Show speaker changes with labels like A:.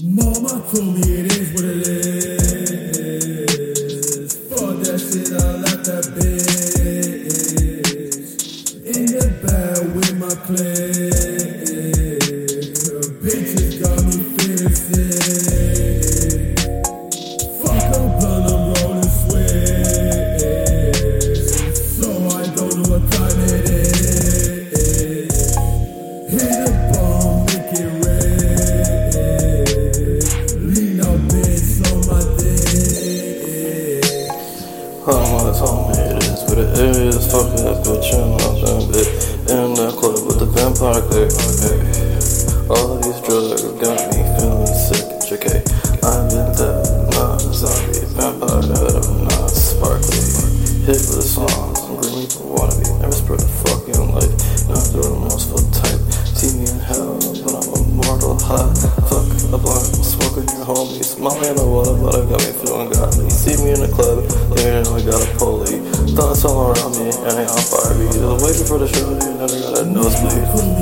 A: to me, it is what it is. Fuck that shit, I left that bitch. In the bed with my clique. Bitches got me feeling sick.
B: Mama told me it is what it is. Fuck that bitch and all that bitch. In the club with the vampire. Hey. All of these drugs got me feeling sick. JK. I've been dead, not zombie. Vampire head, I'm not sparkly. Hit with the songs, I'm green for wannabe. Never spread a fucking light. Not the most for type. Smoking your homies. Mommy, I know what about got me feeling godly. See me in the club, thinking I got a pulley. Thoughts all around me, and I on fire. I was waiting for the show, and I got a nosebleed.